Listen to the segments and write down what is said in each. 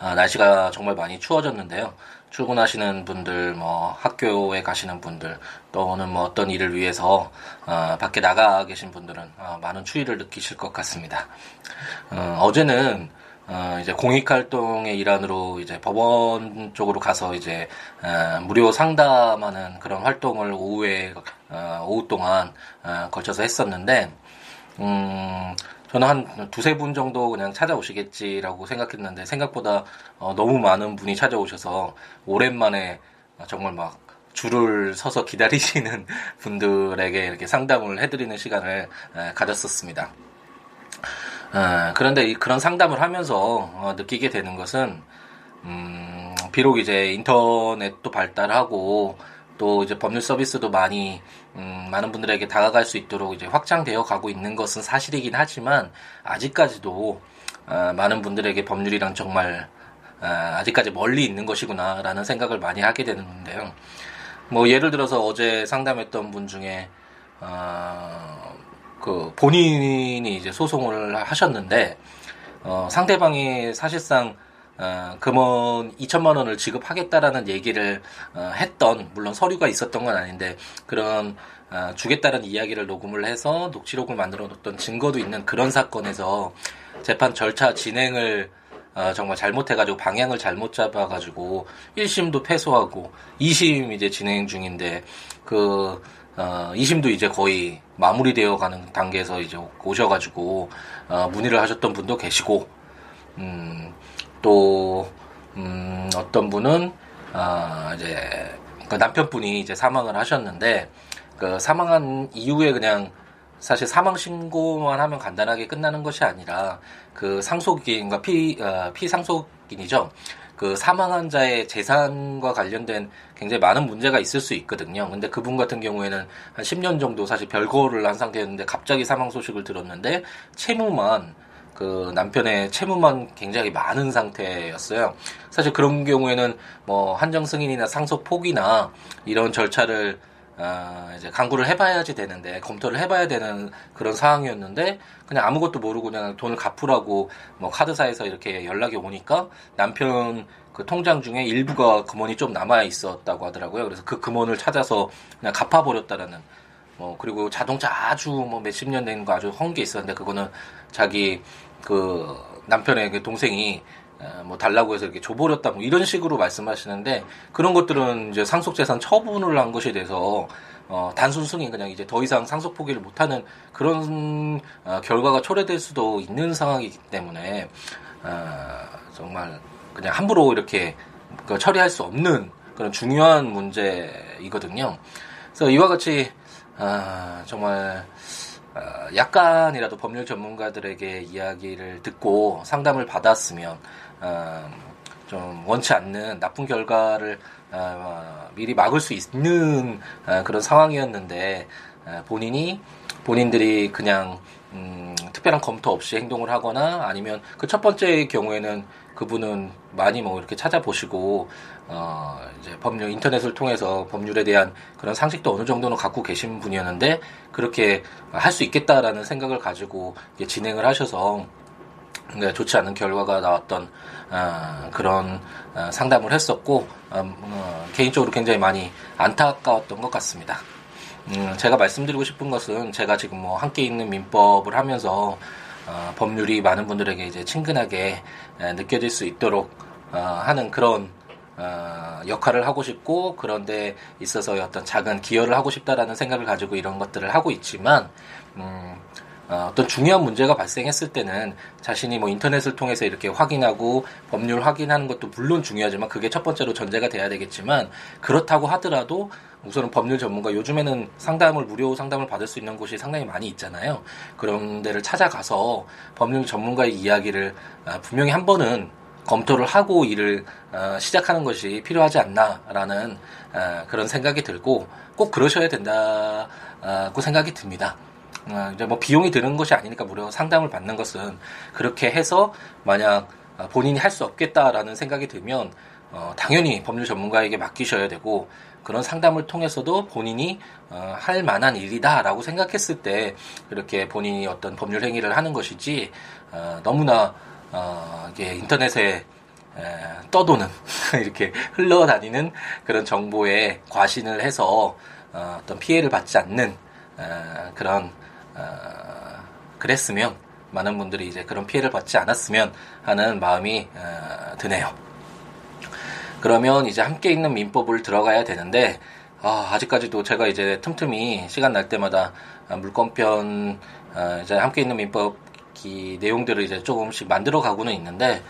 아, 날씨가 정말 많이 추워졌는데요. 출근하시는 분들, 뭐 학교에 가시는 분들, 또는 뭐 어떤 일을 위해서 어, 밖에 나가 계신 분들은 어, 많은 추위를 느끼실 것 같습니다. 어, 제는 어, 이제 공익활동의 일환으로 이제 법원 쪽으로 가서 이제 어, 무료 상담하는 그런 활동을 오후에 어, 오후 동안 어, 걸쳐서 했었는데 음, 저는 한 두세 분 정도 그냥 찾아오시겠지라고 생각했는데 생각보다 어, 너무 많은 분이 찾아오셔서 오랜만에 정말 막 줄을 서서 기다리시는 분들에게 이렇게 상담을 해드리는 시간을 에, 가졌었습니다. 에, 그런데 이, 그런 상담을 하면서 어, 느끼게 되는 것은 음, 비록 이제 인터넷도 발달하고 또 이제 법률 서비스도 많이 음, 많은 분들에게 다가갈 수 있도록 이제 확장되어 가고 있는 것은 사실이긴 하지만 아직까지도 어, 많은 분들에게 법률이란 정말 어, 아직까지 멀리 있는 것이구나라는 생각을 많이 하게 되는데요. 뭐 예를 들어서 어제 상담했던 분 중에 어, 그 본인이 이제 소송을 하셨는데 어, 상대방이 사실상 어, 금원 2천만 원을 지급하겠다라는 얘기를 어, 했던 물론 서류가 있었던 건 아닌데 그런 어, 주겠다는 이야기를 녹음을 해서 녹취록을 만들어 놓던 증거도 있는 그런 사건에서 재판 절차 진행을 어, 정말 잘못해가지고 방향을 잘못 잡아가지고 1심도 패소하고 2심 이제 진행 중인데 그 어, 2심도 이제 거의 마무리되어 가는 단계에서 이제 오셔가지고 어, 문의를 하셨던 분도 계시고 음, 또 음, 어떤 분은 어, 이제 그 남편분이 이제 사망을 하셨는데 그 사망한 이후에 그냥 사실 사망 신고만 하면 간단하게 끝나는 것이 아니라 그 상속인, 그러니까 피, 어, 피상속인이죠. 그 사망한 자의 재산과 관련된 굉장히 많은 문제가 있을 수 있거든요. 근데 그분 같은 경우에는 한 10년 정도 사실 별거를 한 상태였는데 갑자기 사망 소식을 들었는데 채무만 그 남편의 채무만 굉장히 많은 상태였어요. 사실 그런 경우에는 뭐 한정 승인이나 상속 포기나 이런 절차를 아, 이제 강구를 해봐야지 되는데 검토를 해봐야 되는 그런 상황이었는데 그냥 아무것도 모르고 그냥 돈을 갚으라고 뭐 카드사에서 이렇게 연락이 오니까 남편 그 통장 중에 일부가 금원이 좀 남아 있었다고 하더라고요. 그래서 그 금원을 찾아서 그냥 갚아버렸다라는 뭐 그리고 자동차 아주 뭐 몇십 년 된 거 아주 헌게 있었는데 그거는 자기 그 남편의 그 동생이 뭐 달라고 해서 이렇게 줘버렸다 뭐 이런 식으로 말씀하시는데 그런 것들은 이제 상속재산 처분을 한 것에 대해서 어, 단순 승인 그냥 이제 더 이상 상속 포기를 못하는 그런 어, 결과가 초래될 수도 있는 상황이기 때문에 어, 정말 그냥 함부로 이렇게 그 처리할 수 없는 그런 중요한 문제이거든요. 그래서 이와 같이 아, 정말 어, 약간이라도 법률 전문가들에게 이야기를 듣고 상담을 받았으면 어, 좀 원치 않는 나쁜 결과를 어, 미리 막을 수 있는 그런 상황이었는데 본인이 본인들이 그냥 음, 특별한 검토 없이 행동을 하거나 아니면 그 첫 번째 경우에는 그분은 많이 뭐 이렇게 찾아보시고 어 이제 법률 인터넷을 통해서 법률에 대한 그런 상식도 어느 정도는 갖고 계신 분이었는데 그렇게 할 수 있겠다라는 생각을 가지고 진행을 하셔서 네, 좋지 않은 결과가 나왔던 어, 그런 어, 상담을 했었고 어, 어 개인적으로 굉장히 많이 안타까웠던 것 같습니다. 음, 제가 말씀드리고 싶은 것은 제가 지금 뭐 함께 있는 민법을 하면서 어, 법률이 많은 분들에게 이제 친근하게 에, 느껴질 수 있도록 어, 하는 그런 어, 역할을 하고 싶고 그런데 있어서 어떤 작은 기여를 하고 싶다라는 생각을 가지고 이런 것들을 하고 있지만 음, 어, 어떤 중요한 문제가 발생했을 때는 자신이 뭐 인터넷을 통해서 이렇게 확인하고 법률 확인하는 것도 물론 중요하지만 그게 첫 번째로 전제가 돼야 되겠지만 그렇다고 하더라도 우선은 법률 전문가 요즘에는 상담을 무료 상담을 받을 수 있는 곳이 상당히 많이 있잖아요. 그런 데를 찾아가서 법률 전문가의 이야기를 아, 분명히 한 번은 검토를 하고 일을 어, 시작하는 것이 필요하지 않나라는 어, 그런 생각이 들고 꼭 그러셔야 된다고 생각이 듭니다. 어, 이제 뭐 비용이 드는 것이 아니니까 무료 상담을 받는 것은 그렇게 해서 만약 본인이 할 수 없겠다라는 생각이 들면 어, 당연히 법률 전문가에게 맡기셔야 되고 그런 상담을 통해서도 본인이 어, 할 만한 일이다라고 생각했을 때 이렇게 본인이 어떤 법률 행위를 하는 것이지 어, 너무나 어, 이게 인터넷에 에, 떠도는 이렇게 흘러다니는 그런 정보에 과신을 해서 어, 떤 피해를 받지 않는 어, 그런 어, 그랬으면 많은 분들이 이제 그런 피해를 받지 않았으면 하는 마음이 어, 드네요. 그러면 이제 함께 있는 민법을 들어가야 되는데 아, 직까지도 제가 이제 틈틈이 시간 날 때마다 물권편 어, 이제 함께 있는 민법 이 내용들을 이제 조금씩 만들어 가고는 있는데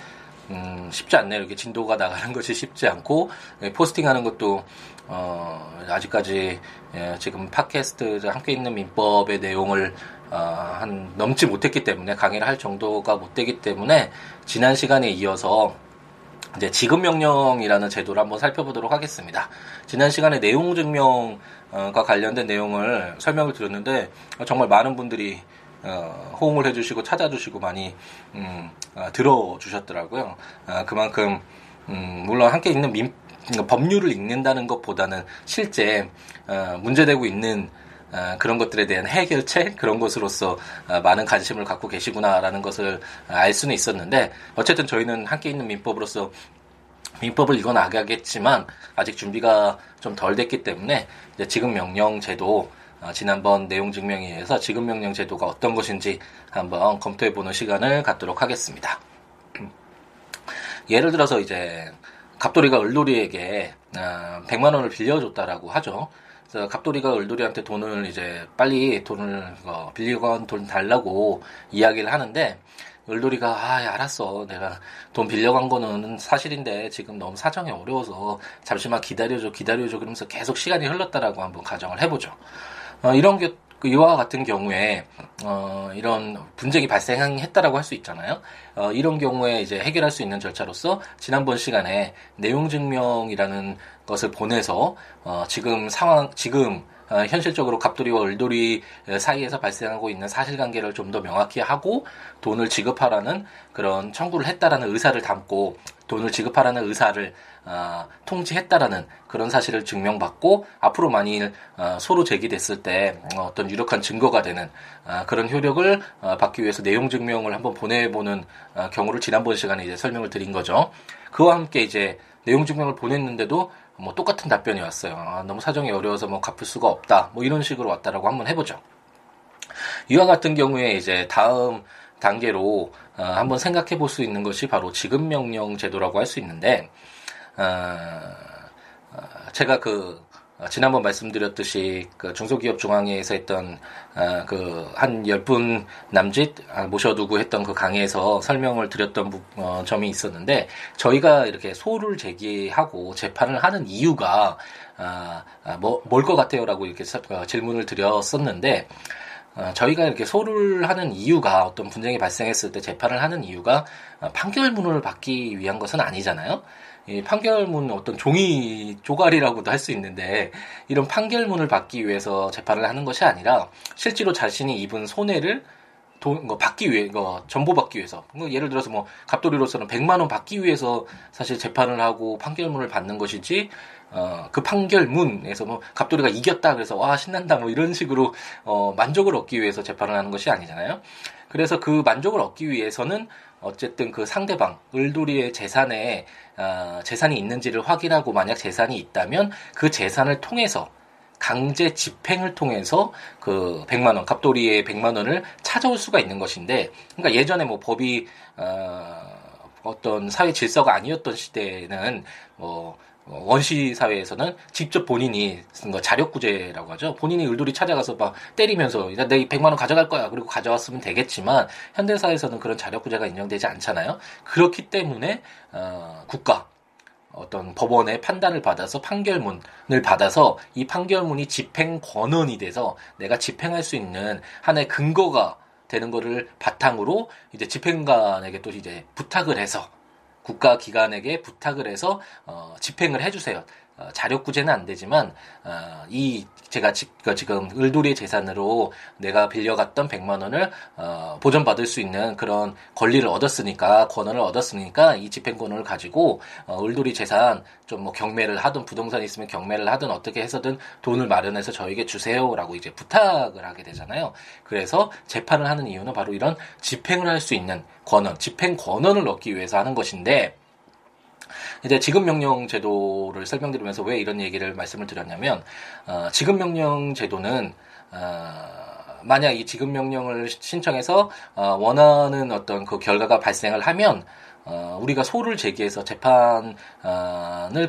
음, 쉽지 않네요. 이렇게 진도가 나가는 것이 쉽지 않고 예, 포스팅하는 것도 어, 아직까지 예, 지금 팟캐스트 함께 있는 민법의 내용을 어, 한 넘지 못했기 때문에 강의를 할 정도가 못 되기 때문에 지난 시간에 이어서 이제 지급 명령이라는 제도를 한번 살펴보도록 하겠습니다. 지난 시간에 내용 증명과 관련된 내용을 설명을 드렸는데 정말 많은 분들이 어, 호응을 해주시고 찾아주시고 많이 음, 어, 들어주셨더라고요. 어, 그만큼 음, 물론 함께 있는 민, 법률을 읽는다는 것보다는 실제 어, 문제되고 있는 어, 그런 것들에 대한 해결책 그런 것으로서 어, 많은 관심을 갖고 계시구나라는 것을 알 수는 있었는데 어쨌든 저희는 함께 있는 민법으로서 민법을 읽어 나가겠지만 아직 준비가 좀 덜 됐기 때문에 지금 명령 제도 어, 지난번 내용 증명에 의해서 지금 명령 제도가 어떤 것인지 한번 검토해 보는 시간을 갖도록 하겠습니다. 예를 들어서 이제 갑돌이가 을돌이에게 100만 원을 빌려줬다라고 하죠. 그래서 갑돌이가 을돌이한테 돈을 이제 빨리 돈을 어, 빌리건 돈 달라고 이야기를 하는데 을돌이가 아 알았어 내가 돈 빌려간 거는 사실인데 지금 너무 사정이 어려워서 잠시만 기다려줘 기다려줘 그러면서 계속 시간이 흘렀다라고 한번 가정을 해보죠. 어, 이런 게그 이와 같은 경우에 어, 이런 분쟁이 발생했다라고 할 수 있잖아요. 어, 이런 경우에 이제 해결할 수 있는 절차로서 지난번 시간에 내용 증명이라는 것을 보내서 어, 지금 상황 지금 어, 현실적으로 갑돌이와 을돌이 사이에서 발생하고 있는 사실관계를 좀 더 명확히 하고 돈을 지급하라는 그런 청구를 했다라는 의사를 담고 돈을 지급하라는 의사를 어, 통지했다라는 그런 사실을 증명받고 앞으로 만일 어, 소로 제기됐을 때 어, 떤 유력한 증거가 되는 어, 그런 효력을 어, 받기 위해서 내용 증명을 한번 보내보는 어, 경우를 지난번 시간에 이제 설명을 드린 거죠. 그와 함께 이제 내용 증명을 보냈는데도 뭐 똑같은 답변이 왔어요. 아, 너무 사정이 어려워서 뭐 갚을 수가 없다. 뭐 이런 식으로 왔다라고 한번 해보죠. 이와 같은 경우에 이제 다음 단계로 어, 한번 생각해 볼 수 있는 것이 바로 지급 명령 제도라고 할 수 있는데 어, 어, 제가 그 어, 지난번 말씀드렸듯이 그 중소기업 중앙회에서 했던 어, 그한 열 분 남짓 아, 모셔두고 했던 그 강의에서 설명을 드렸던 어, 점이 있었는데 저희가 이렇게 소를 제기하고 재판을 하는 이유가 아, 아, 뭐, 뭘 것 같아요라고 이렇게 질문을 드렸었는데 저희가 이렇게 소를 하는 이유가 어떤 분쟁이 발생했을 때 재판을 하는 이유가 판결문을 받기 위한 것은 아니잖아요. 이 판결문 어떤 종이 조각이라고도 할 수 있는데 이런 판결문을 받기 위해서 재판을 하는 것이 아니라 실제로 자신이 입은 손해를 돈, 거 받기 위해, 거, 전보받기 위해서. 뭐 예를 들어서 뭐, 갑돌이로서는 100만원 받기 위해서 사실 재판을 하고 판결문을 받는 것이지, 어, 그 판결문에서 뭐, 갑돌이가 이겼다 그래서, 와, 신난다 뭐 이런 식으로, 어, 만족을 얻기 위해서 재판을 하는 것이 아니잖아요. 그래서 그 만족을 얻기 위해서는 어쨌든 그 상대방 을돌이의 재산에 어, 재산이 있는지를 확인하고 만약 재산이 있다면 그 재산을 통해서 강제 집행을 통해서 그 100만 원, 갑돌이의 100만 원을 찾아올 수가 있는 것인데, 그러니까 예전에 뭐 법이 어, 어떤 사회 질서가 아니었던 시대에는 뭐 어, 원시 사회에서는 직접 본인이 쓴 거 자력구제라고 하죠. 본인이 을돌이 찾아가서 막 때리면서 내 100만 원 가져갈 거야. 그리고 가져왔으면 되겠지만 현대 사회에서는 그런 자력구제가 인정되지 않잖아요. 그렇기 때문에 어, 국가 어떤 법원의 판단을 받아서 판결문을 받아서 이 판결문이 집행 권한이 돼서 내가 집행할 수 있는 하나의 근거가 되는 거를 바탕으로 이제 집행관에게 또 이제 부탁을 해서 국가 기관에게 부탁을 해서 어, 집행을 해주세요. 어, 자력구제는 안 되지만 어, 이 제가 그 지금 을돌이의 재산으로 내가 빌려갔던 100만 원을 어, 보전받을 수 있는 그런 권리를 얻었으니까 권한을 얻었으니까 이 집행권을 가지고 어, 을돌이 재산 좀 뭐 경매를 하든 부동산 있으면 경매를 하든 어떻게 해서든 돈을 마련해서 저에게 주세요라고 이제 부탁을 하게 되잖아요. 그래서 재판을 하는 이유는 바로 이런 집행을 할 수 있는 권한, 집행 권한을 얻기 위해서 하는 것인데 이제 지급 명령 제도를 설명드리면서 왜 이런 얘기를 말씀을 드렸냐면 어, 지급 명령 제도는 어, 만약 이 지급 명령을 신청해서 어, 원하는 어떤 그 결과가 발생을 하면 어, 우리가 소를 제기해서 재판을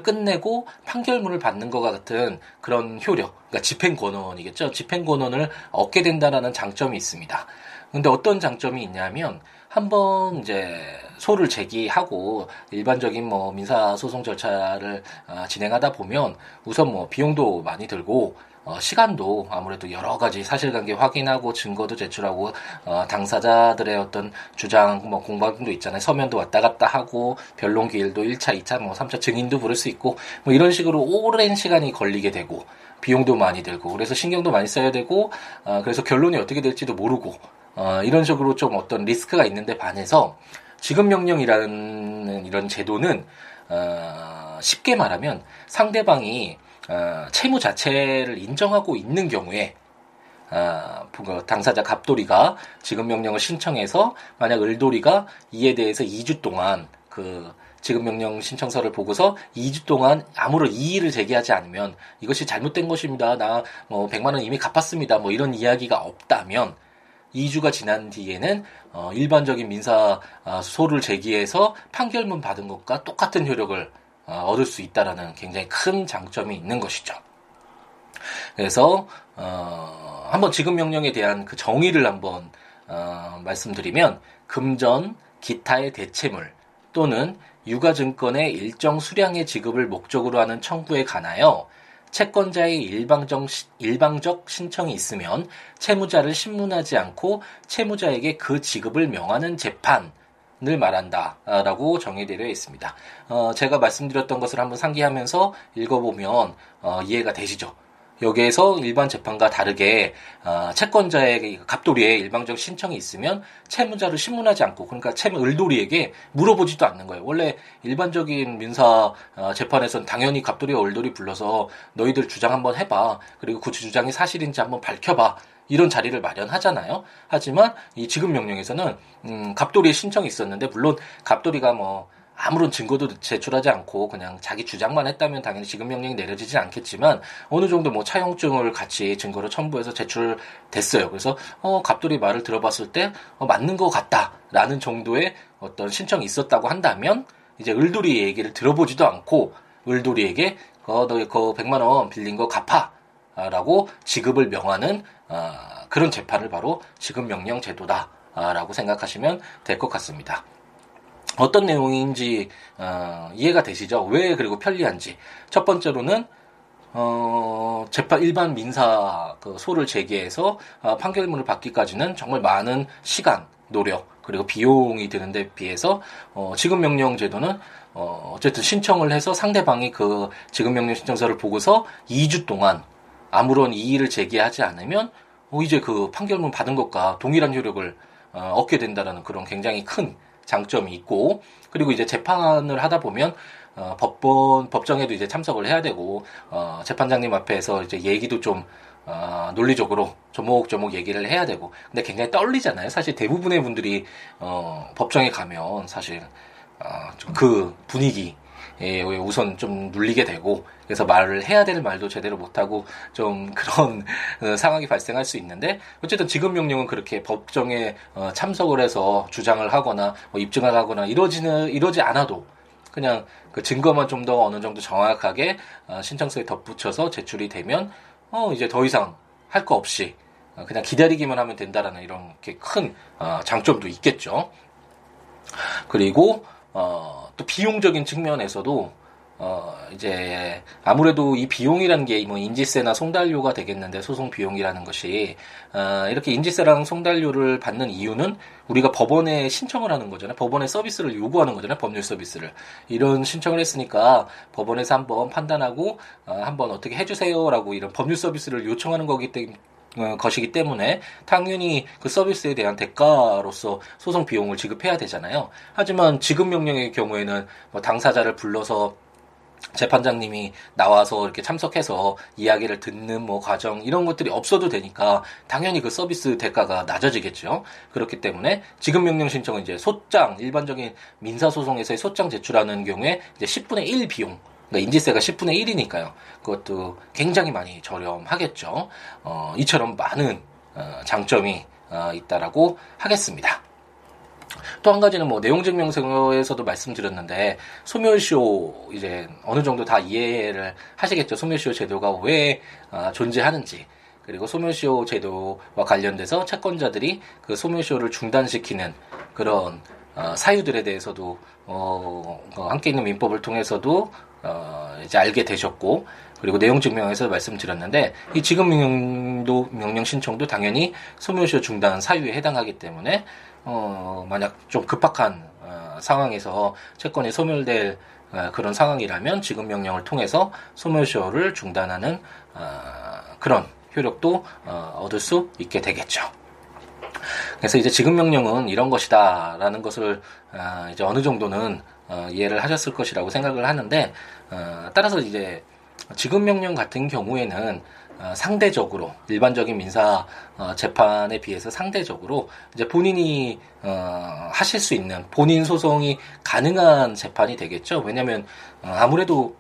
끝내고 판결문을 받는 것 같은 그런 효력, 그러니까 집행 권한이겠죠. 집행 권한을 얻게 된다라는 장점이 있습니다. 근데 어떤 장점이 있냐면 한번 이제 소를 제기하고 일반적인 뭐 민사 소송 절차를 어, 진행하다 보면 우선 뭐 비용도 많이 들고 어, 시간도 아무래도 여러 가지 사실관계 확인하고 증거도 제출하고 어, 당사자들의 어떤 주장 뭐 공방도 있잖아요. 서면도 왔다 갔다 하고 변론 기일도 1차, 2차, 뭐 3차 증인도 부를 수 있고 뭐 이런 식으로 오랜 시간이 걸리게 되고 비용도 많이 들고 그래서 신경도 많이 써야 되고 어, 그래서 결론이 어떻게 될지도 모르고 어, 이런 식으로 좀 어떤 리스크가 있는데 반해서 지급 명령이라는 이런 제도는 어, 쉽게 말하면 상대방이 어, 채무 자체를 인정하고 있는 경우에 어, 그 당사자 갑돌이가 지급 명령을 신청해서 만약 을돌이가 이에 대해서 2주 동안 그 지급 명령 신청서를 보고서 2주 동안 아무런 이의를 제기하지 않으면 이것이 잘못된 것입니다. 나 뭐 100만 원 이미 갚았습니다. 뭐 이런 이야기가 없다면 2주가 지난 뒤에는 어, 일반적인 민사 어, 소를 제기해서 판결문 받은 것과 똑같은 효력을 어, 얻을 수 있다라는 굉장히 큰 장점이 있는 것이죠. 그래서 어, 한번 지급 명령에 대한 그 정의를 한번 어, 말씀드리면 금전, 기타의 대체물 또는 유가증권의 일정 수량의 지급을 목적으로 하는 청구에 관하여 채권자의 일방적, 일방적 신청이 있으면 채무자를 신문하지 않고 채무자에게 그 지급을 명하는 재판, 을 말한다라고 정의되어 있습니다. 어, 제가 말씀드렸던 것을 한번 상기하면서 읽어보면 어, 이해가 되시죠? 여기에서 일반 재판과 다르게 어, 채권자의 갑돌이의 일방적 신청이 있으면 채무자를 신문하지 않고 그러니까 채무 을돌이에게 물어보지도 않는 거예요. 원래 일반적인 민사 어, 재판에서는 당연히 갑돌이와 을돌이 불러서 너희들 주장 한번 해봐. 그리고 그 주장이 사실인지 한번 밝혀봐. 이런 자리를 마련하잖아요. 하지만 이 지급 명령에서는 음, 갑돌이의 신청이 있었는데 물론 갑돌이가 뭐 아무런 증거도 제출하지 않고 그냥 자기 주장만 했다면 당연히 지급 명령이 내려지지 않겠지만 어느 정도 뭐 차용증을 같이 증거로 첨부해서 제출됐어요. 그래서 어 갑돌이 말을 들어봤을 때 어, 맞는 것 같다라는 정도의 어떤 신청이 있었다고 한다면 이제 을돌이 얘기를 들어보지도 않고 을돌이에게 어, 너그 100만 원 빌린 거 갚아 라고 지급을 명하는 어, 그런 재판을 바로 지급 명령 제도다라고 생각하시면 될 것 같습니다. 어떤 내용인지 어, 이해가 되시죠? 왜 그리고 편리한지. 첫 번째로는 어, 재판 일반 민사 그 소를 제기해서 어, 판결문을 받기까지는 정말 많은 시간, 노력 그리고 비용이 드는데 비해서 어, 지급 명령 제도는 어, 어쨌든 신청을 해서 상대방이 그 지급 명령 신청서를 보고서 2주 동안 아무런 이의를 제기하지 않으면 어, 이제 그 판결문 받은 것과 동일한 효력을 어, 얻게 된다라는 그런 굉장히 큰 장점이 있고 그리고 이제 재판을 하다 보면 어, 법원 법정에도 이제 참석을 해야 되고 어, 재판장님 앞에서 이제 얘기도 좀 어, 논리적으로 조목조목 얘기를 해야 되고 근데 굉장히 떨리잖아요. 사실 대부분의 분들이 어, 법정에 가면 사실 어, 그 분위기 예, 우선 좀 눌리게 되고 그래서 말을 해야 될 말도 제대로 못하고 좀 그런 어, 상황이 발생할 수 있는데 어쨌든 지급 명령은 그렇게 법정에 어, 참석을 해서 주장을 하거나 뭐 입증을 하거나 이러지는 이러지 않아도 그냥 그 증거만 좀 더 어느 정도 정확하게 어, 신청서에 덧붙여서 제출이 되면 어 이제 더 이상 할 거 없이 그냥 기다리기만 하면 된다라는 이런 큰 장점도 있겠죠. 그리고 어, 또 비용적인 측면에서도 어, 이제, 아무래도 이 비용이라는 게 뭐 인지세나 송달료가 되겠는데, 소송 비용이라는 것이, 어, 이렇게 인지세랑 송달료를 받는 이유는 우리가 법원에 신청을 하는 거잖아요. 법원에 서비스를 요구하는 거잖아요. 법률 서비스를. 이런 신청을 했으니까 법원에서 한번 판단하고, 어, 한번 어떻게 해주세요라고 이런 법률 서비스를 요청하는 거기 때문에, 어, 것이기 때문에 당연히 그 서비스에 대한 대가로서 소송 비용을 지급해야 되잖아요. 하지만 지급 명령의 경우에는 뭐 당사자를 불러서 재판장님이 나와서 이렇게 참석해서 이야기를 듣는 뭐 과정 이런 것들이 없어도 되니까 당연히 그 서비스 대가가 낮아지겠죠. 그렇기 때문에 지급 명령 신청은 이제 소장 일반적인 민사 소송에서의 소장 제출하는 경우에 이제 10분의 1 비용 그러니까 인지세가 10분의 1이니까요. 그것도 굉장히 많이 저렴하겠죠. 어, 이처럼 많은 어, 장점이 어, 있다라고 하겠습니다. 또 한 가지는 뭐 내용 증명서에서도 말씀드렸는데 소멸시효 이제 어느 정도 다 이해를 하시겠죠. 소멸시효 제도가 왜 어, 존재하는지. 그리고 소멸시효 제도와 관련돼서 채권자들이 그 소멸시효를 중단시키는 그런 어, 사유들에 대해서도 어, 어 함께 있는 민법을 통해서도 어, 이제 알게 되셨고 그리고 내용 증명에서 말씀드렸는데 이 지급 명령도 명령 신청도 당연히 소멸시효 중단 사유에 해당하기 때문에 어, 만약 좀 급박한 어, 상황에서 채권이 소멸될 어, 그런 상황이라면 지급 명령을 통해서 소멸시효를 중단하는 어, 그런 효력도 어, 얻을 수 있게 되겠죠. 그래서 이제 지급 명령은 이런 것이다라는 것을 어, 이제 어느 정도는 어, 이해를 하셨을 것이라고 생각을 하는데 어, 따라서 이제 지급 명령 같은 경우에는 어, 상대적으로 일반적인 민사 어, 재판에 비해서 상대적으로 이제 본인이 어, 하실 수 있는 본인 소송이 가능한 재판이 되겠죠. 왜냐하면 어, 아무래도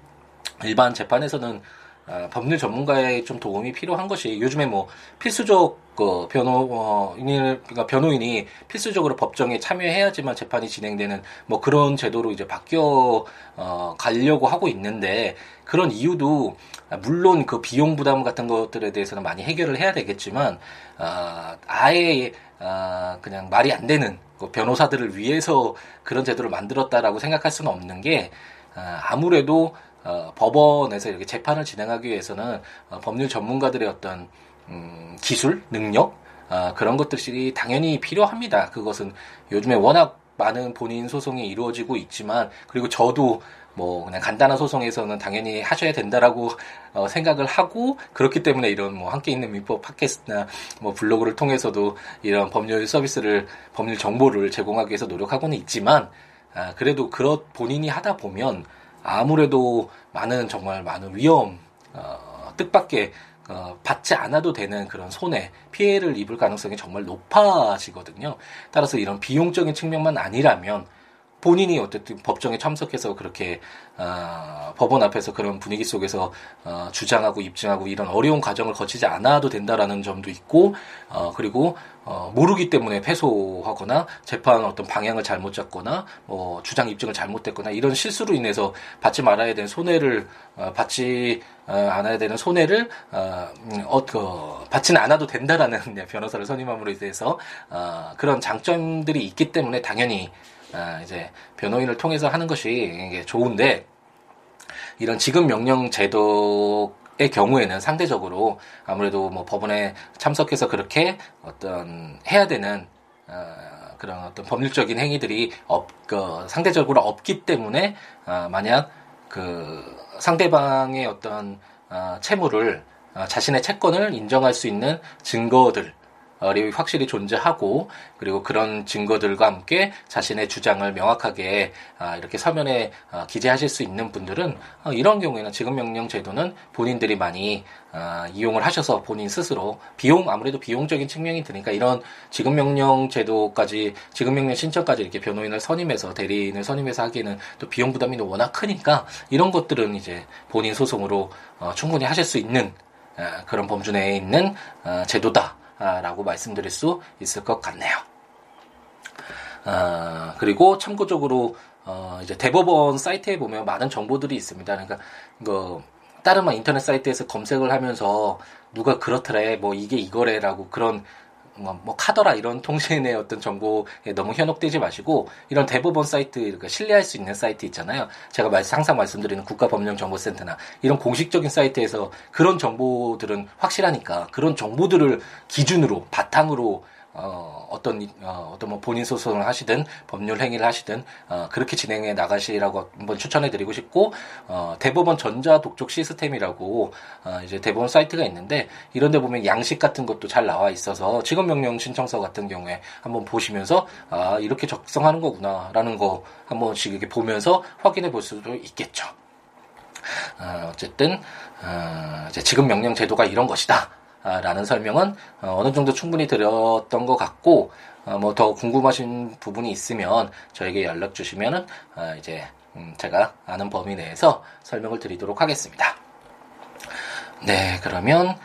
일반 재판에서는 어, 법률 전문가의 좀 도움이 필요한 것이 요즘에 뭐 필수적 그 변호인을 그러니까 변호인이 필수적으로 법정에 참여해야지만 재판이 진행되는 뭐 그런 제도로 이제 바뀌어 어, 가려고 하고 있는데 그런 이유도 물론 그 비용 부담 같은 것들에 대해서는 많이 해결을 해야 되겠지만 어, 아예 어, 그냥 말이 안 되는 그 변호사들을 위해서 그런 제도를 만들었다라고 생각할 수는 없는 게 어, 아무래도 어, 법원에서 이렇게 재판을 진행하기 위해서는 어, 법률 전문가들의 어떤 음, 기술, 능력 어, 그런 것들이 당연히 필요합니다. 그것은 요즘에 워낙 많은 본인 소송이 이루어지고 있지만 그리고 저도 뭐 그냥 간단한 소송에서는 당연히 하셔야 된다라고 어, 생각을 하고 그렇기 때문에 이런 뭐 함께 있는 민법 팟캐스트나 뭐 블로그를 통해서도 이런 법률 서비스를 법률 정보를 제공하기 위해서 노력하고는 있지만 아, 그래도 그렇 본인이 하다 보면 아무래도 많은 정말 많은 위험 어, 뜻밖의 어, 받지 않아도 되는 그런 손해, 피해를 입을 가능성이 정말 높아지거든요. 따라서 이런 비용적인 측면만 아니라면 본인이 어쨌든 법정에 참석해서 그렇게 어, 법원 앞에서 그런 분위기 속에서 어, 주장하고 입증하고 이런 어려운 과정을 거치지 않아도 된다라는 점도 있고 어, 그리고 어, 모르기 때문에 패소하거나 재판 어떤 방향을 잘못 잡거나 뭐 주장 입증을 잘못했거나 이런 실수로 인해서 받지 말아야 되는 손해를 어, 받지 어, 않아야 되는 손해를 어, 음, 어, 그, 받지는 않아도 된다라는 네, 변호사를 선임함으로 인해서 어, 그런 장점들이 있기 때문에 당연히 아, 이제 변호인을 통해서 하는 것이 좋은데 이런 지급 명령 제도 의 경우에는 상대적으로 아무래도 뭐 법원에 참석해서 그렇게 어떤 해야 되는 어, 그런 어떤 법률적인 행위들이 없, 그 상대적으로 없기 때문에 어, 만약 그 상대방의 어떤 어, 채무를 어, 자신의 채권을 인정할 수 있는 증거들 이 확실히 존재하고 그리고 그런 증거들과 함께 자신의 주장을 명확하게 아, 이렇게 서면에 아, 기재하실 수 있는 분들은 어, 이런 경우에는 지급 명령 제도는 본인들이 많이 아, 이용을 하셔서 본인 스스로 비용 아무래도 비용적인 측면이 드니까 이런 지급 명령 제도까지 지급 명령 신청까지 이렇게 변호인을 선임해서 대리인을 선임해서 하기에는 또 비용 부담이 워낙 크니까 이런 것들은 이제 본인 소송으로 어, 충분히 하실 수 있는 그런 범주 내에 있는 어, 제도다. 라고 말씀드릴 수 있을 것 같네요. 어, 그리고 참고적으로 어, 이제 대법원 사이트에 보면 많은 정보들이 있습니다. 그러니까 그 다른 인터넷 사이트에서 검색을 하면서 누가 그렇더래, 뭐 이게 이거래라고 그런 뭐, 뭐 카더라 이런 통신의 어떤 정보에 너무 현혹되지 마시고 이런 대법원 사이트 그러니까 신뢰할 수 있는 사이트 있잖아요. 제가 항상 말씀드리는 국가법령정보센터나 이런 공식적인 사이트에서 그런 정보들은 확실하니까 그런 정보들을 기준으로 바탕으로 어, 어떤, 어, 어떤 뭐 본인 소송을 하시든 법률 행위를 하시든, 어, 그렇게 진행해 나가시라고 한번 추천해 드리고 싶고, 어, 대법원 전자 독촉 시스템이라고, 어, 이제 대법원 사이트가 있는데, 이런 데 보면 양식 같은 것도 잘 나와 있어서, 직업 명령 신청서 같은 경우에 한번 보시면서, 아, 이렇게 적성하는 거구나, 라는 거 한 번씩 이렇게 보면서 확인해 볼 수도 있겠죠. 어, 어쨌든, 어, 이제 지급 명령 제도가 이런 것이다. 라는 설명은 어, 어느 정도 충분히 드렸던 것 같고 어, 뭐더 궁금하신 부분이 있으면 저에게 연락 주시면은 어, 이제 음, 제가 아는 범위 내에서 설명을 드리도록 하겠습니다. 네, 그러면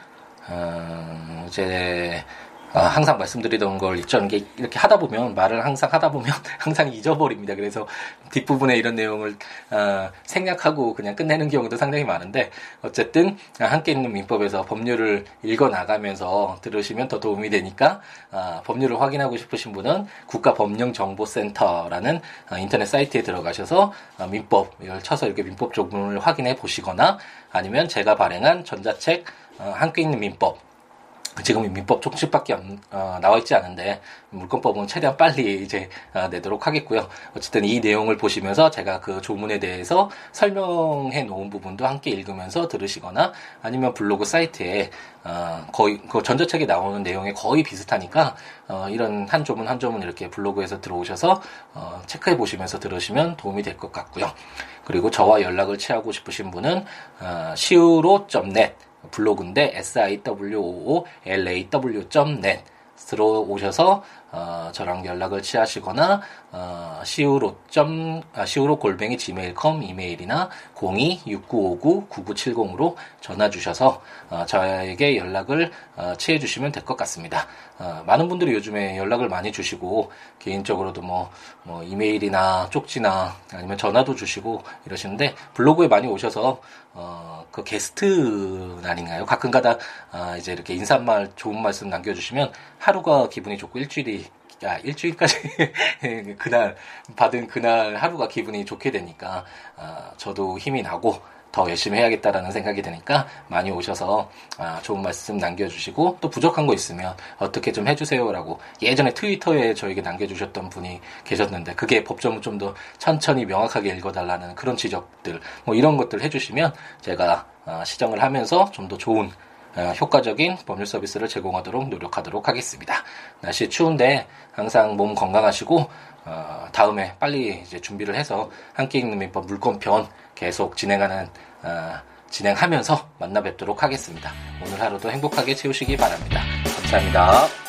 이제 어, 항상 말씀드리던 걸 있죠. 이렇게 하다 보면 말을 항상 하다 보면 항상 잊어버립니다. 그래서 뒷부분에 이런 내용을 어, 생략하고 그냥 끝내는 경우도 상당히 많은데 어쨌든 함께 있는 민법에서 법률을 읽어 나가면서 들으시면 더 도움이 되니까 어, 법률을 확인하고 싶으신 분은 국가법령정보센터라는 어, 인터넷 사이트에 들어가셔서 어, 민법을 쳐서 이렇게 민법 조문을 확인해 보시거나 아니면 제가 발행한 전자책 어, 함께 있는 민법 지금 민법 조금씩밖에 어, 나와 있지 않은데 물권법은 최대한 빨리 이제 어, 내도록 하겠고요. 어쨌든 이 내용을 보시면서 제가 그 조문에 대해서 설명해 놓은 부분도 함께 읽으면서 들으시거나 아니면 블로그 사이트에 어, 거의 그 전자책에 나오는 내용에 거의 비슷하니까 어, 이런 한 조문 한 조문 이렇게 블로그에서 들어오셔서 어, 체크해 보시면서 들으시면 도움이 될 것 같고요. 그리고 저와 연락을 취하고 싶으신 분은 어, siwo.net 블로그인데 siwoolaw.net 들어오셔서 어, 저랑 연락을 취하시거나 어, siwo 점 아, siwo 골뱅이 gmail.com 이메일이나 026959-9970으로 전화 주셔서 어, 저에게 연락을 어, 취해 주시면 될 것 같습니다. 어, 많은 분들이 요즘에 연락을 많이 주시고 개인적으로도 뭐, 뭐 이메일이나 쪽지나 아니면 전화도 주시고 이러시는데 블로그에 많이 오셔서 어, 그 게스트 날인가요? 가끔가다 아, 이제 이렇게 인사말 좋은 말씀 남겨주시면 하루가 기분이 좋고 일주일이 야 일주일까지 그날 받은 그날 하루가 기분이 좋게 되니까 아, 저도 힘이 나고 더 열심히 해야겠다라는 생각이 드니까 많이 오셔서 아, 좋은 말씀 남겨주시고 또 부족한 거 있으면 어떻게 좀 해주세요라고 예전에 트위터에 저에게 남겨주셨던 분이 계셨는데 그게 법정을 좀 더 천천히 명확하게 읽어달라는 그런 지적들 뭐 이런 것들 해주시면 제가 아, 시정을 하면서 좀 더 좋은 어, 효과적인 법률 서비스를 제공하도록 노력하도록 하겠습니다. 날씨 추운데 항상 몸 건강하시고 어, 다음에 빨리 이제 준비를 해서 함께 읽는 민법 물권편 계속 진행하는 어, 진행하면서 만나 뵙도록 하겠습니다. 오늘 하루도 행복하게 채우시기 바랍니다. 감사합니다.